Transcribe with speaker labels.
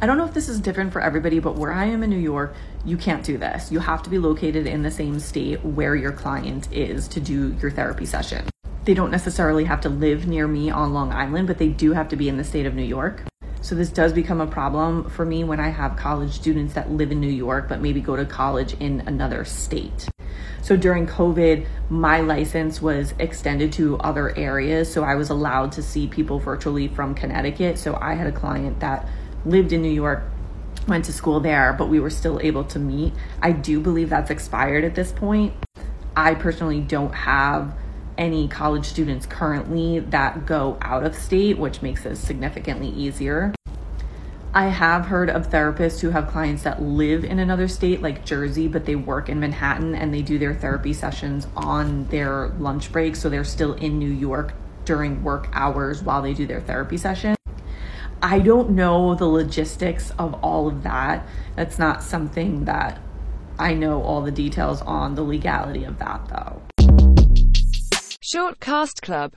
Speaker 1: I don't know if this is different for everybody, but where I am in New York, you can't do this. You have to be located in the same state where your client is to do your therapy session. They don't necessarily have to live near me on Long Island, but they do have to be in the state of New York. So this does become a problem for me when I have college students that live in New York but maybe go to college in another state. So during COVID, my license was extended to other areas. So I was allowed to see people virtually from Connecticut. So I had a client that lived in New York, went to school there, but we were still able to meet. I do believe that's expired at this point. I personally don't have any college students currently that go out of state, which makes it significantly easier. I have heard of therapists who have clients that live in another state like Jersey, but they work in Manhattan and they do their therapy sessions on their lunch break. So they're still in New York during work hours while they do their therapy session. I don't know the logistics of all of that. That's not something that I know all the details on the legality of that, though.
Speaker 2: Short Cast Club